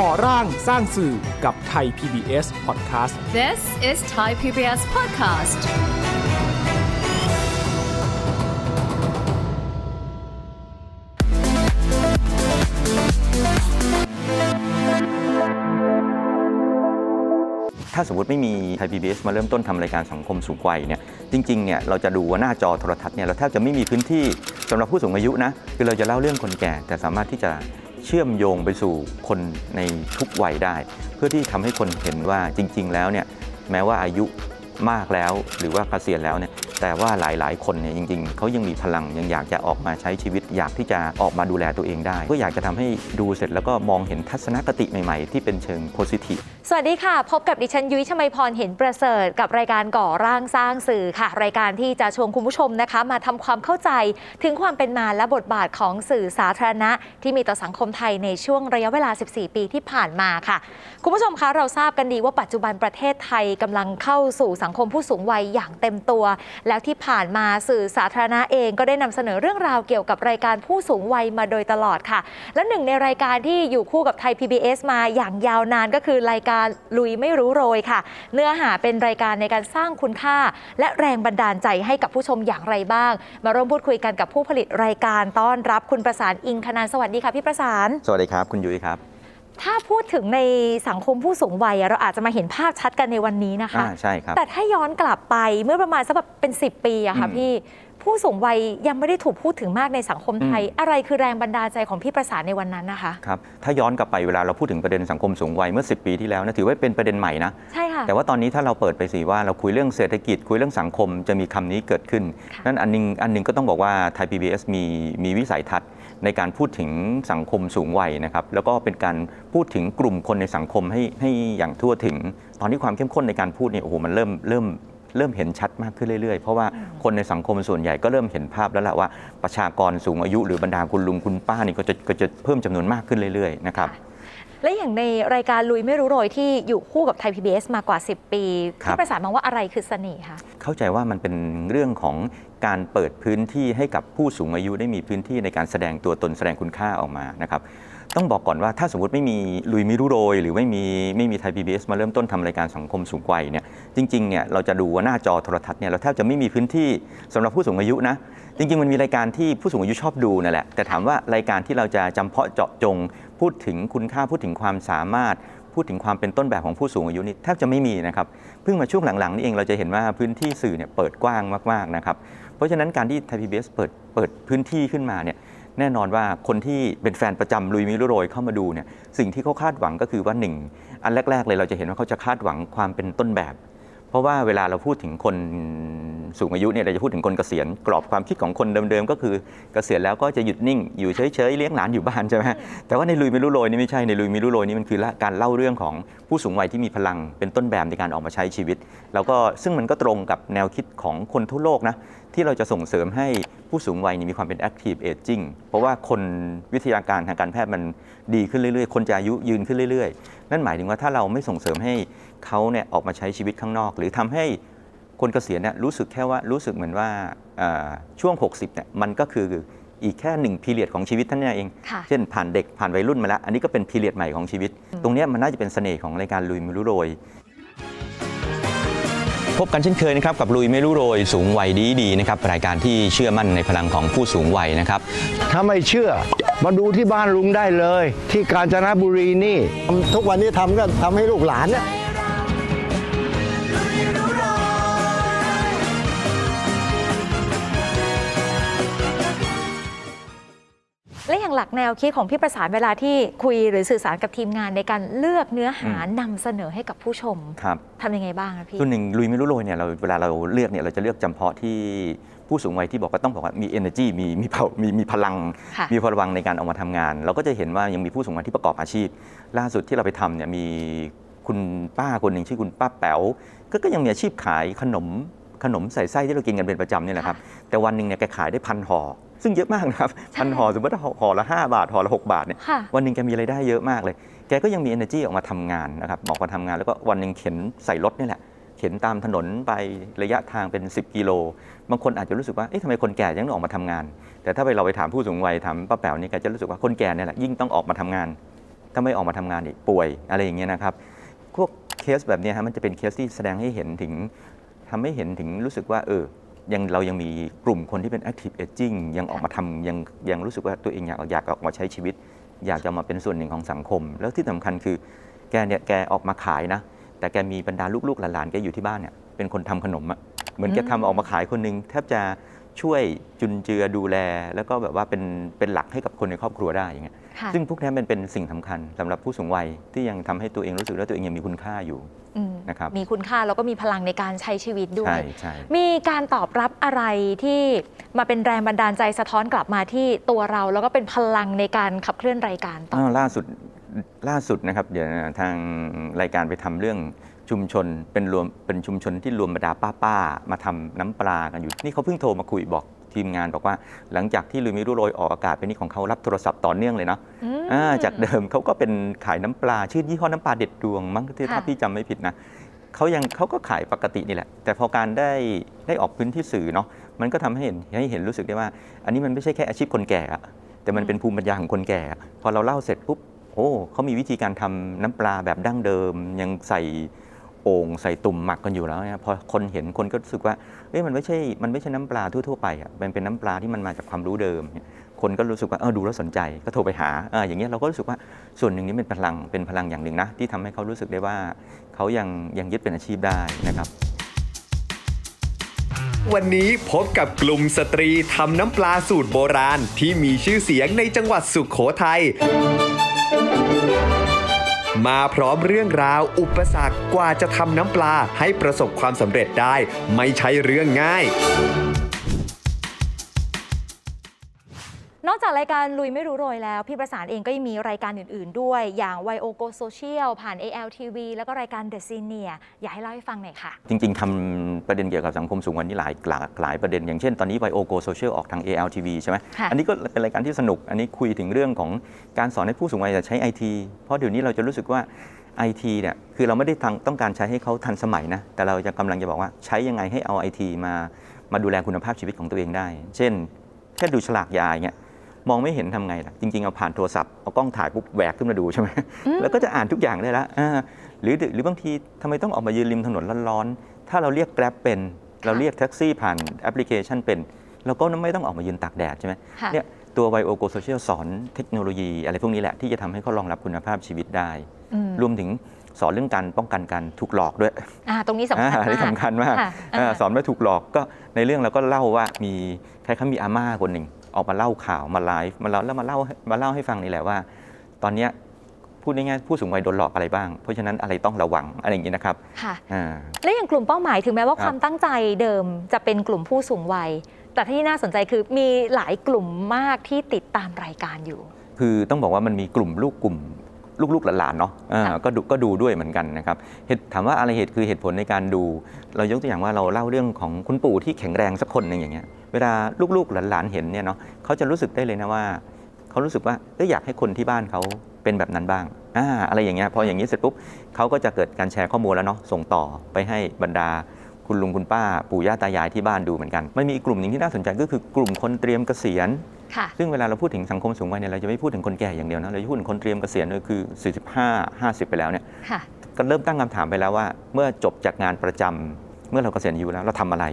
ก่อร่างสร้างสื่อกับไทย PBS Podcast This is Thai PBS Podcast ถ้าสมมติไม่มีไทยพีบีมาเริ่มต้นทำรายการสังคมสูงวัยเนี่ยจริงๆเนี่ยเราจะดูว่าหน้าจอโทรทัศน์เนี่ยเราแทบจะไม่มีพื้นที่สำหรับผู้สูงอายุนะคือเราจะเล่าเรื่องคนแก่แต่สามารถที่จะ เชื่อมโยงไปสู่คนในทุกวัยได้ เพื่อที่ทำให้คนเห็นว่าจริง ๆ แล้วเนี่ยแม้ว่าอายุ มากแล้ว หรือว่าเกษียณแล้วเนี่ยแต่ว่าหลายๆ คนเนี่ยจริงๆเขายังมีพลังยังอยากจะออกมาใช้ชีวิต อยากที่จะออกมาดูแลตัวเองได้ ก็อยากจะทำให้ดูเสร็จแล้วก็มองเห็นทัศนคติใหม่ ๆ ที่เป็นเชิงโพซิทีฟสวัสดีค่ะ พบกับดิฉันยุ้ยชมัยพรเห็นประเสริฐกับรายการก่อร่างสร้างสื่อค่ะ รายการที่จะชวนคุณผู้ชมนะคะ มาทำความเข้าใจถึงความเป็นมาและบทบาทของสื่อสาธารณะ ที่มีต่อสังคมไทยในช่วงระยะเวลา 14 ปีที่ผ่านมาค่ะ คุณผู้ชมคะเราทราบกันดีว่าปัจจุบันประเทศไทยกำลังเข้าสู่สังคมผู้สูงวัยอย่างเต็มตัว แล้วที่ผ่านมาสื่อสาธารณะเองก็ได้นำเสนอเรื่องราวเกี่ยวกับรายการผู้สูงวัยมาโดยตลอดค่ะ และหนึ่งในรายการที่อยู่คู่กับไทย PBS มาอย่างยาวนานก็คือรายการลุยไม่รู้โรยค่ะ เนื้อหาเป็นรายการในการสร้างคุณค่า และแรงบันดาลใจให้กับผู้ชมอย่างไรบ้าง มาร่วมพูดคุยกันกับผู้ผลิตรายการต้อนรับคุณประสานอิงคณานสวัสดีค่ะพี่ประสาน สวัสดีครับ คุณยุ้ยครับ ถ้าพูดถึงในสังคมผู้สูงวัยอะเราอาจจะมาเห็นภาพชัดกันในวันนี้นะคะอ่าใช่ครับ แต่ถ้าย้อนกลับไปเมื่อประมาณสักแบบเป็น 10 ปีอะค่ะอืมพี่ ผู้สูงวัยยังไม่ได้ถูกพูดถึงมากในสังคมไทยอืมอะไรคือแรงบันดาลใจของพี่ประสานในวันนั้นนะคะครับถ้าย้อนกลับไปเวลาเราพูดถึงประเด็นสังคมสูงวัยเมื่อ 10 ปีที่แล้วนะถือว่าเป็นประเด็นใหม่นะใช่ค่ะแต่ว่าตอนนี้ถ้าเราเปิดไปสิว่าเราคุยเรื่องเศรษฐกิจคุยเรื่องสังคมจะมีคำนี้เกิดขึ้นค่ะนั่นอันหนึงอันหนึงก็ต้องบอกว่าไทย PBS มีมีวิสัยทัศน์ในการพูดถึงสังคมสูงวัยนะครับแล้วก็เป็นการพูดถึงกลุ่มคนในสังคมให้ให้อย่างทั่วถึง ตอนนี้ความเข้มข้นในการพูดเนี่ยโอ้โหมันเริ่มเริ่ม เริ่มเห็นชัดมากขึ้นเรื่อยๆ เพราะว่าคนในสังคมส่วนใหญ่ก็เริ่มเห็นภาพแล้วแหละว่าประชากรสูงอายุหรือบรรดาคุณลุงคุณป้านี่ก็จะก็จะเพิ่มจำนวนมากขึ้นเรื่อยๆนะครับและอย่างในรายการลุยไม่รู้โรยที่อยู่คู่กับไทย PBS มากว่า 10 ปีครับพี่ประสานมองว่าอะไรคือเสน่ห์คะเข้าใจว่ามันเป็นเรื่องของการเปิดพื้นที่ให้กับผู้สูงอายุได้มีพื้นที่ในการแสดงตัวตนแสดงคุณค่าออกมานะครับ ต้องบอกก่อนว่าถ้าสมมติไม่มีลุยมิรุโรย หรือไม่มีไม่มีไทยพีบีมาเริ่มต้นทำรายการสังคมสูงวัยเนี่ยจริงๆเนี่ยเราจะดูว่าหน้าจอโทรทัศน์เนี่ยเราแทบจะไม่มีพื้นที่สำหรับผู้สูงอายุนะจริงๆมันมีรายการที่ผู้สูงอายุชอบดูนั่นแหละแต่ถามว่ารายการที่เราจะจำเพาะเจาะจง พูดถึงคุณค่าพูดถึงความสามารถพูดถึงความเป็นต้นแบบของผู้สูงอายุนี่แทบจะไม่มีนะครับเพิ่งมาช่วงหลังๆนี่เองเราจะเห็นว่าพื้นที่สื่อเนี่ยเปิดกว้างมากๆนะครับเพราะฉะนั้นการที่ไทยพีบีเปิดเปิดพื้นที่ขึ้นมาเนี่ย แน่นอนว่าคนที่เป็นแฟนประจำลุยมิรุโรยเข้ามาดูเนี่ยสิ่งที่เขาคาดหวังก็คือว่าหนึ่งอันแรก ๆ เลยเราจะเห็นว่าเขาจะคาดหวังความเป็นต้นแบบ เพราะว่าเวลาเราพูดถึงคนสูงอายุเนี่ยเราจะพูดถึงคนเกษียณกรอบความคิดของคนเดิมๆก็คือเกษียณแล้วก็จะหยุดนิ่งอยู่เฉยๆเลี้ยงหลานอยู่บ้านใช่ไหมแต่ว่าในลุยมิรุโรยนี่ไม่ใช่ในลุยมิรุโรยนี่มันคือการเล่าเรื่องของผู้สูงวัยที่มีพลังเป็นต้นแบบในการออกมาใช้ชีวิต แล้วก็ซึ่งมันก็ตรงกับแนวคิดของคนทั่วโลกนะที่เราจะส่งเสริมให้ผู้สูงวัยนี่มีความเป็น active aging เพราะว่าคนวิทยาการทางการแพทย์มันดีขึ้นเรื่อยๆ คนจะอายุยืนขึ้นเรื่อยๆ นั่นหมายถึงว่าถ้าเราไม่ส่งเสริมให้ เขาเนี่ยออกมาใช้ชีวิตข้างนอก หรือทำให้คนเกษียณเนี่ยรู้สึกแค่ว่ารู้สึกเหมือนว่าเอ่อช่วง 60เนี่ยมันก็คืออีกแค่หนึ่งพีเรียดของชีวิตท่านนเองค่ะเช่นผ่านเด็กผ่านวัยรุ่นมาแล้ว อันนี้ก็เป็นพีเรียดใหม่ของชีวิต ตรงเนี้ยมันน่าจะเป็นเสน่ห์ของรายการลุยไม่รู้โรย พบกันเช่นเคยนะครับกับลุยไม่รู้โรยสูงวัยดีดีนะครับรายการที่เชื่อมั่นในพลังของผู้สูงวัยนะครับ ถ้าไม่เชื่อมาดูที่บ้านลุงได้เลย ที่กาญจนบุรีนี่ ทุกวันนี้ทำก็ทำให้ลูกหลานเนี่ย หลักแนวคิดของพี่ประสานเวลาที่คุยหรือสื่อสารกับทีมงานในการเลือกเนื้อหานำเสนอให้กับผู้ชมครับทำยังไงบ้างคะพี่ส่วนหนึ่งลุยไม่รู้โรยเนี่ยเราเวลาเราเลือกเนี่ยเราจะเลือกจำเพาะที่ผู้สูงวัยที่บอกว่าต้องบอกว่ามี energy มีมีเผามีมีพลังค่ะมีพลังในการออกมาทำงาน เราก็จะเห็นว่ายังมีผู้สูงวัยที่ประกอบอาชีพ ล่าสุดที่เราไปทำเนี่ยมีคุณป้าคนหนึ่งชื่อคุณป้าแป๋วก็ก็ยังมีอาชีพขายขนมขนมใส่ไส้ที่เรากินกันเป็นประจำนี่แหละครับแต่วันหนึ่งเนี่ยแกขายได้พันห่อ ซึ่งเยอะมากนะครับพันห่อสมมติว่าห่อละ 5 บาทห่อละ 6 บาทเนี่ยค่ะวันหนึ่งแกมีรายได้เยอะมากเลย แกก็ยังมี energy ออกมาทำงานนะครับออกมาทำงานแล้วก็วันหนึ่งเข็นใส่รถนี่แหละเข็นตามถนนไประยะทางเป็น 10 กิโล บางคนอาจจะรู้สึกว่าเอ๊ะทำไมคนแก่ยังต้องออกมาทำงาน แต่ถ้าไปเราไปถามผู้สูงวัยถามป้าแป๋วนี่แกจะรู้สึกว่าคนแก่เนี่ยแหละยิ่งต้องออกมาทำงาน ถ้าไม่ออกมาทำงานอีกป่วยอะไรอย่างเงี้ยนะครับพวกเคสแบบเนี้ยฮะมันจะเป็นเคสที่แสดงให้เห็นถึงทำให้เห็นถึงรู้สึกว่าเออ ยังเรายังมีกลุ่มคนที่เป็น active aging ยังออกมาทำยังยังรู้สึกว่าตัวเองอยากอยากออกมาใช้ชีวิต อยากจะมาเป็นส่วนหนึ่งของสังคม แล้วที่สำคัญคือแกเนี่ยแกออกมาขายนะ แต่แกมีบรรดาลูกๆหลานๆแกอยู่ที่บ้านเนี่ยเป็นคนทำขนมอะเหมือนแกทำออกมาขายคนหนึงแทบจะช่วยจุนเจือดูแล แล้วก็แบบว่าเป็นเป็นหลักให้กับคนในครอบครัวได้อย่างเงี้ยค่ะซึ่งพวกนี้มันเป็นสิ่งสำคัญสำหรับผู้สูงวัยที่ยังทำให้ตัวเองรู้สึกว่าตัวเองยังมีคุณค่าอยู่อืม นะครับมีคุณค่าแล้วก็มีพลังในการใช้ชีวิตด้วใช่ยใช่มีการตอบรับอะไรที่มาเป็นแรงบันดาลใจสะท้อนกลับมาที่ตัวเรา แล้วก็เป็นพลังในการขับเคลื่อนรายการต่ออ้าวล่าสุดล่าสุดนะครับเดี๋ยวนะทางรายการไปทำเรื่องชุมชนเป็นรวมเป็นชุมชนที่รวมบรรดาป้าๆมาทำน้ำปลากันอยู่ นี่เขาเพิ่งโทรมาคุยบอก ทีมงานบอกว่า หลังจากที่ลุยมิรุโรยออกอากาศไปนี่ของเขารับโทรศัพท์ต่อเนื่องเลยเนาะอืมอ่าจากเดิมเขาก็เป็นขายน้ำปลาชื่อยี่ห้อน้ำปลาเด็ดดวงมั้งที่ถ้าค่ะพี่จำไม่ผิดนะเขายังเขาก็ขายปกตินี่แหละ แต่พอการได้ได้ออกพื้นที่สื่อเนาะมันก็ทำให้เห็นให้เห็นรู้สึกได้ว่า อันนี้มันไม่ใช่แค่อาชีพคนแก่อะแต่มันเป็นภูมิปัญญาของคนแก่อะพอเราเล่าเสร็จปุ๊บโอ้เขามีวิธีการทำน้ำปลาแบบดั้งเดิม ยังใส่ โอ่งใส่ตุ่มหมักกันอยู่แล้วเนี่ยพอคนเห็นคนก็รู้สึกว่าเอ้ยมันไม่ใช่มันไม่ใช่น้ำปลาทั่วๆไปอะมันเป็นน้ำปลาที่มันมาจากความรู้เดิม คนก็รู้สึกว่าเออดูแล้วสนใจก็โทรไปหาเอออย่างเงี้ยเราก็รู้สึกว่าส่วนหนึ่งนี้เป็นพลังเป็นพลังอย่างหนึ่งนะที่ทำให้เขารู้สึกได้ว่าเขายังยังยึดเป็นอาชีพได้นะครับวันนี้พบกับกลุ่มสตรีทำน้ำปลาสูตรโบราณที่มีชื่อเสียงในจังหวัดสุขโขทัย มาพร้อมเรื่องราว อุปสรรคกว่าจะทำน้ำปลาให้ประสบความสำเร็จได้ ไม่ใช่เรื่องง่าย อกจากรายการลุยไม่รู้โรยแล้ว พี่ประสานเองก็ยังมีรายการอื่น ๆ ด้วย อย่างวัยโอ Go Social ผ่าน ALTV แล้วก็รายการ The Senior อยากให้เล่าให้ฟังหน่อยค่ะ จริง ๆทำประเด็นเกี่ยวกับสังคมสูงวัยนี่หลายหลากหลายประเด็น อย่างเช่นตอนนี้ไ o โกโซเชียลออกทาง ALTV ใช่ไหมค่ะอันนี้ก็เป็นรายการที่สนุก อันนี้คุยถึงเรื่องของการสอนให้ผู้สูงวัยใช้ไอทีเพราะเดี๋ยวนี้เราจะรู้สึกว่าไอทีเนี่ยคือเราไม่ได้ทางต้องการใช้ให้เขาทันสมัยนะ แต่เราจะกำลังจะบอกว่าใช้ยังไงให้เอาไอทีมามาดูแลคุณภาพชีวิตของตัวเองได้ เช่นแค่ดูฉลากยาอย่างเงี้ย มองไม่เห็นทำไงล่ะ จริง ๆ เอาผ่านโทรศัพท์ เอากล้องถ่ายปุ๊บแหวกขึ้นมาดูใช่ไหมแล้วก็จะอ่านทุกอย่างได้ละอ่าหรือหรือบางทีทำไมต้องออกมายืนริมถนนร้อนๆ ถ้าเราเรียก Grab เป็น เราเรียกแท็กซี่ผ่านแอปพลิเคชันเป็น เราก็ไม่ต้องออกมายืนตากแดดใช่ไหมค่ะเนี่ยตัววัยโอ Go Social สอนเทคโนโลยีอะไรพวกนี้แหละที่จะทำให้เขารองรับคุณภาพชีวิตได้อืมรวมถึงสอนเรื่องการป้องกันการถูกหลอกด้วยอ่าตรงนี้สำคัญอ่มากนี่สำคัญมากค่ะเอ่ออ่าสอนไม่ถูกหลอกก็ในเรื่องเราก็เล่าว่ามีใครเขามีอาม่าคนหนึ่ง ออกมาเล่าข่าวมาไลฟ์มาเล่าแล้วมาเล่ามาเล่าให้ฟังนี่แหละว่า ตอนเนี้ยพูดง่ายๆผู้สูงวัยโดนหลอกอะไรบ้าง เพราะฉะนั้นอะไรต้องระวังอะไรอย่างนี้นะครับค่ะอ่าและอย่างกลุ่มเป้าหมายถึงแม้ว่าครับความตั้งใจเดิมจะเป็นกลุ่มผู้สูงวัย แต่ที่น่าสนใจคือมีหลายกลุ่มมากที่ติดตามรายการอยู่ คือต้องบอกว่ามันมีกลุ่มลูกกลุ่ม ลูกๆหลานๆเนาะอ่าค่ะก็ดูก็ดูด้วยเหมือนกันนะครับเหตุถามว่าอะไรเหตุคือเหตุผลในการดู เรายกตัวอย่างว่าเราเล่าเรื่องของคุณปู่ที่แข็งแรงสักคนหนึ่งอย่างเงี้ยเวลาลูกๆหลานๆเห็นเนี่ยเนาะเขาจะรู้สึกได้เลยนะว่าเขารู้สึกว่าเอยอยากให้คนที่บ้านเขาเป็นแบบนั้นบ้างอ่าอะไรอย่างเงี้ยพออย่างนี้เสร็จปุ๊บเขาก็จะเกิดการแชร์ข้อมูลแล้วเนาะส่งต่อไปให้บรรดา คุณลุงคุณป้าปู่ย่าตายายที่บ้านดูเหมือนกันมันมีอีกกลุ่มหนึ่งที่น่าสนใจก็คือกลุ่มคนเตรียมเกษียณค่ะซึ่งเวลาเราพูดถึงสังคมสูงวัยเนี่ยเราจะไม่พูดถึงคนแก่อย่างเดียวนะเราจะพูดถึงคนเตรียมเกษียณด้วยคือ 45 50 ไปแล้วเนี่ยค่ะก็เริ่มตั้งคำถามไปแล้วว่า เมื่อจบจากงานประจำเมื่อเราเกษียณอายุแล้วเราทำอะไร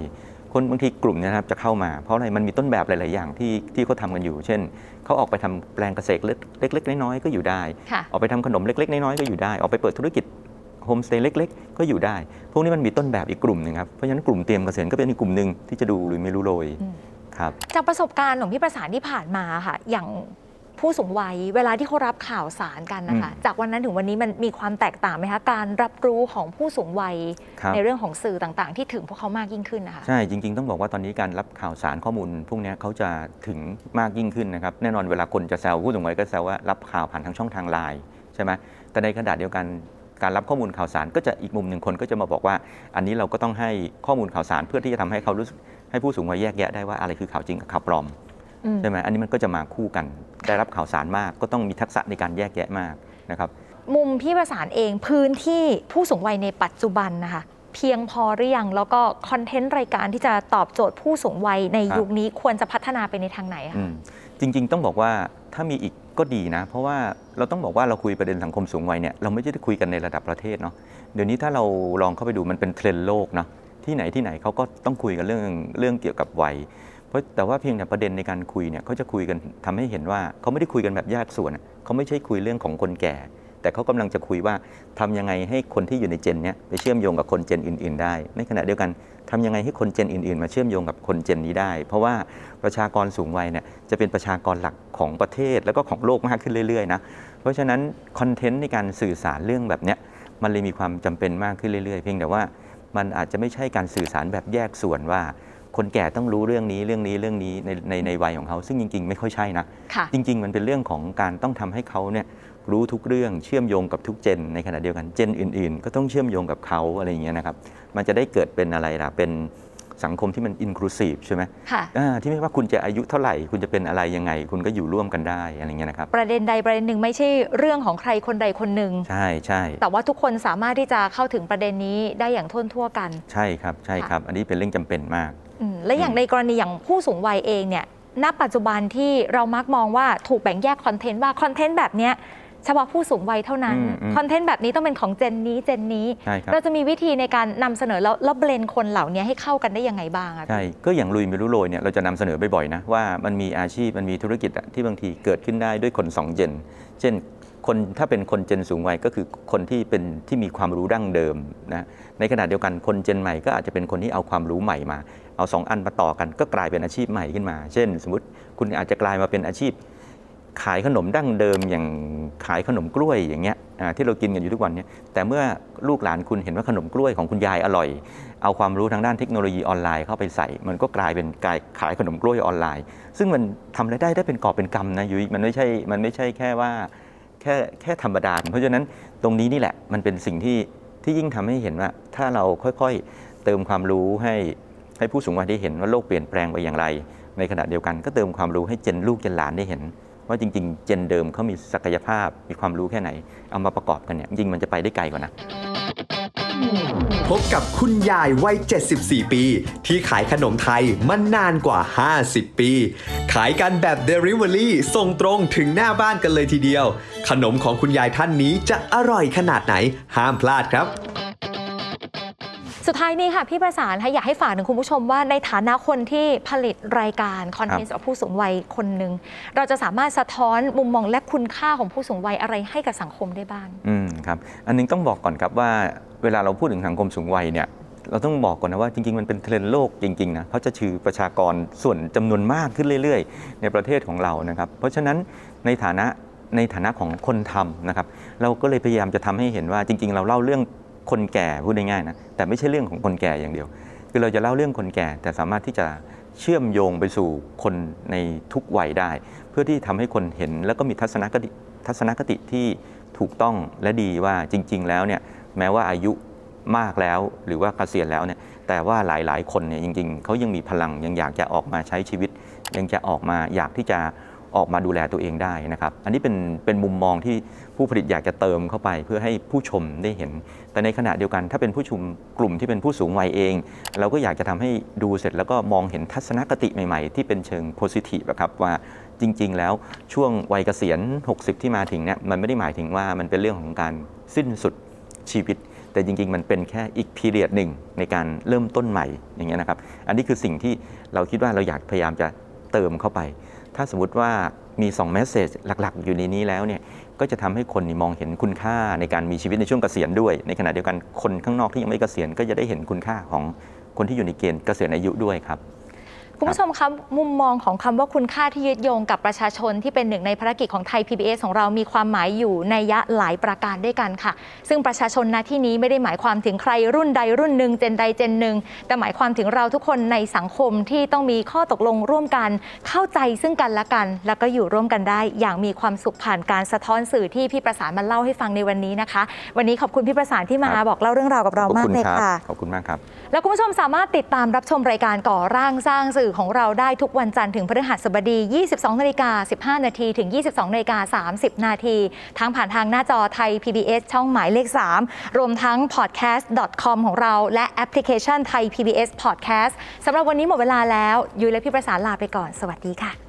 คนบางทีกลุ่มเนยนะครับจะเข้ามา เพราะอะไรมันมีต้นแบบหลาย ๆ อย่างที่ที่เขาทำกันอยู่ เช่นเขาออกไปทำแปลงเกษตรเล็ก ๆ น้อย ๆ ก็อยู่ได้ค่ะออกไปทำขนมเล็ก ๆ น้อย ๆ ก็อยู่ได้ ออกไปเปิดธุรกิจ โฮมสเตย์เล็ก ๆ ก็อยู่ได้ พวกนี้มันมีต้นแบบอีกกลุ่มหนึ่งครับ เพราะฉะนั้นกลุ่มเตรียมเกษียณก็เป็นอีกกลุ่มหนึ่งที่จะดูหรือไม่รู้โรยอืมครับจากประสบการณ์ของพี่ประสานที่ผ่านมาค่ะ อย่างผู้สูงวัยเวลาที่เขารับข่าวสารกันนะคะอืมจากวันนั้นถึงวันนี้มันมีความแตกต่างไหมคะการรับรู้ของผู้สูงวัยครับในเรื่องของสื่อต่างๆ ที่ถึงพวกเขามากยิ่งขึ้นนะคะใช่จริง ๆ ต้องบอกว่าตอนนี้การรับข่าวสารข้อมูล พวกเนี้ยเขาจะถึงมากยิ่งขึ้นนะครับแน่นอนเวลาคนจะแซวผู้สูงวัยก็แซวว่ารับข่าวผ่านทางช่องทางไลน์ใช่ไหมแต่ในขณะเดียวกัน การรับข้อมูลข่าวสารก็จะอีกมุมหนึ่งคนก็จะมาบอกว่า อันนี้เราก็ต้องให้ข้อมูลข่าวสารเพื่อที่จะทำให้เขารู้สึกให้ผู้สูงวัยแยกแยะได้ว่าอะไรคือข่าวจริงกับข่าวปลอมอืมใช่ไหมอันนี้มันก็จะมาคู่กัน ได้รับข่าวสารมาก ก็ต้องมีทักษะในการแยกแยะมากนะครับมุมพี่ประสานเองพื้นที่ผู้สูงวัยในปัจจุบันนะคะเพียงพอหรือยังแล้วก็คอนเทนต์รายการที่จะตอบโจทย์ผู้สูงวัยในครับยุคนี้ควรจะพัฒนาไปในทางไหนคะอืมจริง ๆ ต้องบอกว่าถ้ามีอีก ก็ดีนะ เพราะว่าเราต้องบอกว่าเราคุยประเด็นสังคมสูงวัยเนี่ยเราไม่ได้คุยกันในระดับประเทศเนาะเดี๋ยวนี้ถ้าเราลองเข้าไปดูมันเป็นเทรนด์โลกเนาะที่ไหนที่ไหนเขาก็ต้องคุยกันเรื่องเรื่องเกี่ยวกับวัยเพราะแต่ว่าเพียงแต่ประเด็นในการคุยเนี่ยเขาจะคุยกันทำให้เห็นว่าเขาไม่ได้คุยกันแบบแยกส่วนเขาไม่ใช่คุยเรื่องของคนแก่ แต่เขากำลังจะคุยว่าทำยังไงให้คนที่อยู่ในเจนเนี้ยไปเชื่อมโยงกับคนเจนอื่น ๆ ได้ ในขณะเดียวกัน ทำยังไงให้คนเจนอื่น ๆ มาเชื่อมโยงกับคนเจนนี้ได้ เพราะว่าประชากรสูงวัยเนี่ยจะเป็นประชากรหลักของประเทศแล้วก็ของโลกมากขึ้นเรื่อยๆนะเพราะฉะนั้นคอนเทนต์ในการสื่อสารเรื่องแบบเนี้ยมันเลยมีความจำเป็นมากขึ้นเรื่อยๆ เพียงแต่ว่ามันอาจจะไม่ใช่การสื่อสารแบบแยกส่วนว่า คนแก่ต้องรู้เรื่องนี้เรื่องนี้เรื่องนี้ในในในวัยของเขา ซึ่งจริง ๆ ไม่ค่อยใช่นะค่ะจริง ๆ มันเป็นเรื่องของการต้องทำให้เขาเนี่ย รู้ทุกเรื่องเชื่อมโยงกับทุกเจน ในขณะเดียวกันเจนอื่น ๆ ก็ต้องเชื่อมโยงกับเขาอะไรอย่างเงี้ยนะครับมันจะได้เกิดเป็นอะไรล่ะเป็นสังคมที่มันอินคลูซีฟใช่ไหมค่ะอ่าที่ไม่ว่าคุณจะอายุเท่าไหร่ คุณจะเป็นอะไรยังไง คุณก็อยู่ร่วมกันได้อะไรอย่างเงี้ยนะครับ ประเด็นใดประเด็นหนึ่งไม่ใช่เรื่องของใครคนใดคนหนึ่งใช่ใช่แต่ว่าทุกคนสามารถที่จะเข้าถึงประเด็นนี้ได้อย่างทั่วทั่วๆกัน ใช่ครับใช่ครับ อันนี้เป็นเรื่องจำเป็นมากอืมและอย่างในกรณีอย่างผู้สูงวัยเองเนี่ยณปัจจุบันที่เรามักมองว่าถูกแบ่งแยกคอนเทนต์ว่าคอนเทนต์แบบเนี้ย เฉพาะผู้สูงวัยเท่านั้นอืมอืมคอนเทนต์แบบนี้ต้องเป็นของเจนนี้เจนนี้ใช่ครับเราจะมีวิธีในการนำเสนอแล้วแล้วเบลนคนเหล่านี้ให้เข้ากันได้ยังไงบ้างอะใช่ก็อย่างลุยไม่รู้โรยเนี่ยเราจะนำเสนอบ่อยๆนะว่ามันมีอาชีพมันมีธุรกิจอะที่บางทีเกิดขึ้นได้ด้วยคนสองเจน เช่นคนถ้าเป็นคนเจนสูงวัยก็คือคนที่เป็นที่มีความรู้ดั้งเดิมนะในขณะเดียวกันคนเจนใหม่ก็อาจจะเป็นคนที่เอาความรู้ใหม่มา เอาสองอันมาต่อกันก็กลายเป็นอาชีพใหม่ขึ้นมา เช่น สมมติคุณอาจจะกลายมาเป็นอาชีพ ขายขนมดั้งเดิมอย่างขายขนมกล้วยอย่างเงี้ยที่เรากินกันอยู่ทุกวันเนี้แต่เมื่อลูกหลานคุณเห็นว่าขนมกล้วยของคุณยายอร่อย เอาความรู้ทางด้านเทคโนโลยีออนไลน์เข้าไปใส่ มันก็กลายเป็นกายขายขนมกล้วยออนไลน์ ซึ่งมันทำรายได้ได้เป็นกอบเป็นกำนะยุ้ยมันไม่ใช่มันไม่ใช่แค่ว่าแค่แค่ธรรมดาเพราะฉะนั้นตรงนี้นี่แหละมันเป็นสิ่งที่ที่ยิ่งทำให้เห็นว่า ถ้าเราค่อยๆเติมความรู้ให้ให้ผู้สูงวัยได้เห็นว่าโลกเปลี่ยนแปลงไปอย่างไร ในขณะเดียวกันก็เติมความรู้ให้เจนลูกเจนหลานได้เห็น ว่าจริง ๆ เจนเดิมเขามีศักยภาพมีความรู้แค่ไหน เอามาประกอบกันเนี่ยจริงมันจะไปได้ไกลกว่านะพบกับคุณยายวัย 74 ปี ที่ขายขนมไทยมานานกว่า 50 ปี ขายกันแบบ Delivery ส่งตรงถึงหน้าบ้านกันเลยทีเดียว ขนมของคุณยายท่านนี้จะอร่อยขนาดไหน ห้ามพลาดครับ สุดท้ายนี้ค่ะ พี่ประสานค่ะอยากให้ฝากถึงคุณผู้ชมว่าในฐานะคนที่ผลิตรายการคอนเทนต์สำหรับผู้สูงวัยคนหนึ่งเราจะสามารถสะท้อนมุมมองและคุณค่าของผู้สูงวัยอะไรให้กับสังคมได้บ้างอืมครับอันนึงต้องบอกก่อนครับว่าเวลาเราพูดถึงสังคมสูงวัยเนี่ยเราต้องบอกก่อนนะว่าจริงๆ มันเป็นเทรนด์โลกจริงๆนะเขาจะชื่อประชากรส่วนจำนวนมากขึ้นเรื่อยๆ ในประเทศของเรานะครับเพราะฉะนั้นในฐานะในฐานะของคนทำนะครับเราก็เลยพยายามจะทำให้เห็นว่าจริง ๆ เราเล่าเรื่อง คนแก่พูดง่ายๆนะแต่ไม่ใช่เรื่องของคนแก่อย่างเดียว คือเราจะเล่าเรื่องคนแก่แต่สามารถที่จะเชื่อมโยงไปสู่คนในทุกวัยได้ เพื่อที่ทำให้คนเห็นแล้วก็มีทัศนคติทัศนคติที่ถูกต้องและดีว่าจริง ๆ แล้วเนี่ยแม้ว่าอายุมากแล้วหรือว่าเกษียณแล้วเนี่ยแต่ว่าหลายๆ คนเนี่ยจริง ๆเขายังมีพลังยังอยากจะออกมาใช้ชีวิต ยังจะออกมาอยากที่จะออกมาดูแลตัวเองได้นะครับ อันนี้เป็นเป็นมุมมองที่ ผู้ผลิตอยากจะเติมเข้าไปเพื่อให้ผู้ชมได้เห็น แต่ในขณะเดียวกันถ้าเป็นผู้ชมกลุ่มที่เป็นผู้สูงวัยเอง เราก็อยากจะทำให้ดูเสร็จแล้วก็มองเห็นทัศนคติใหม่ๆ ที่เป็นเชิงโพซิทีฟครับว่าจริง ๆ แล้วช่วงวัยเกษียณ 60 ที่มาถึงเนี่ยมันไม่ได้หมายถึงว่ามันเป็นเรื่องของการสิ้นสุดชีวิต แต่จริง ๆ มันเป็นแค่อีกพีเรียดหนึ่งในการเริ่มต้นใหม่อย่างเงี้ยนะครับ อันนี้คือสิ่งที่เราคิดว่าเราอยากพยายามจะเติมเข้าไป ถ้าสมมติว่ามี2 message หลัก ๆ อยู่ในนี้แล้วเนี่ย ก็จะทำให้คนมองเห็นคุณค่าในการมีชีวิตในช่วงเกษียณด้วย ในขณะเดียวกันคนข้างนอกที่ยังไม่เกษียณก็จะได้เห็นคุณค่าของคนที่อยู่ในเกณฑ์เกษียณอายุด้วยครับ คุณผู้ชมครับมุมมองของคำว่าคุณค่าที่ยึดโยงกับประชาชนที่เป็นหนึ่งในภารกิจของไทย PBS ของเรามีความหมายอยู่ในยะหลายประการด้วยกันค่ะ ซึ่งประชาชนณที่นี้ไม่ได้หมายความถึงใครรุ่นใดรุ่นหนึ่งเจนใดเจนหนึ่งแต่หมายความถึงเราทุกคนในสังคมที่ต้องมีข้อตกลงร่วมกัน เข้าใจซึ่งกันและกัน แล้วก็อยู่ร่วมกันได้ อย่างมีความสุขผ่านการสะท้อนสื่อที่พี่ประสานมาเล่าให้ฟังในวันนี้นะคะ วันนี้ขอบคุณพี่ประสานที่มาครับบอกเล่าเรื่องราวกับเราขอบมากคุณเลยครัค่ะขอบคุณมากครับแล้วคุณผู้ชมสามารถติดตามรับชมรายการก่อร่างสร้างสื่อของเราได้ทุกวันจันทร์ถึงพฤหัสบดี 22นาฬิกา15 นาทีถึง 22นาฬิกา30 นาทีทั้งผ่านทางหน้าจอไทย PBS ช่องหมายเลข 3 รวมทั้ง podcast.com ของเรา และแอปพลิเคชันไทย PBS Podcast สำหรับวันนี้หมดเวลาแล้วยุ้ยและพี่ประสานลาไปก่อน สวัสดีค่ะ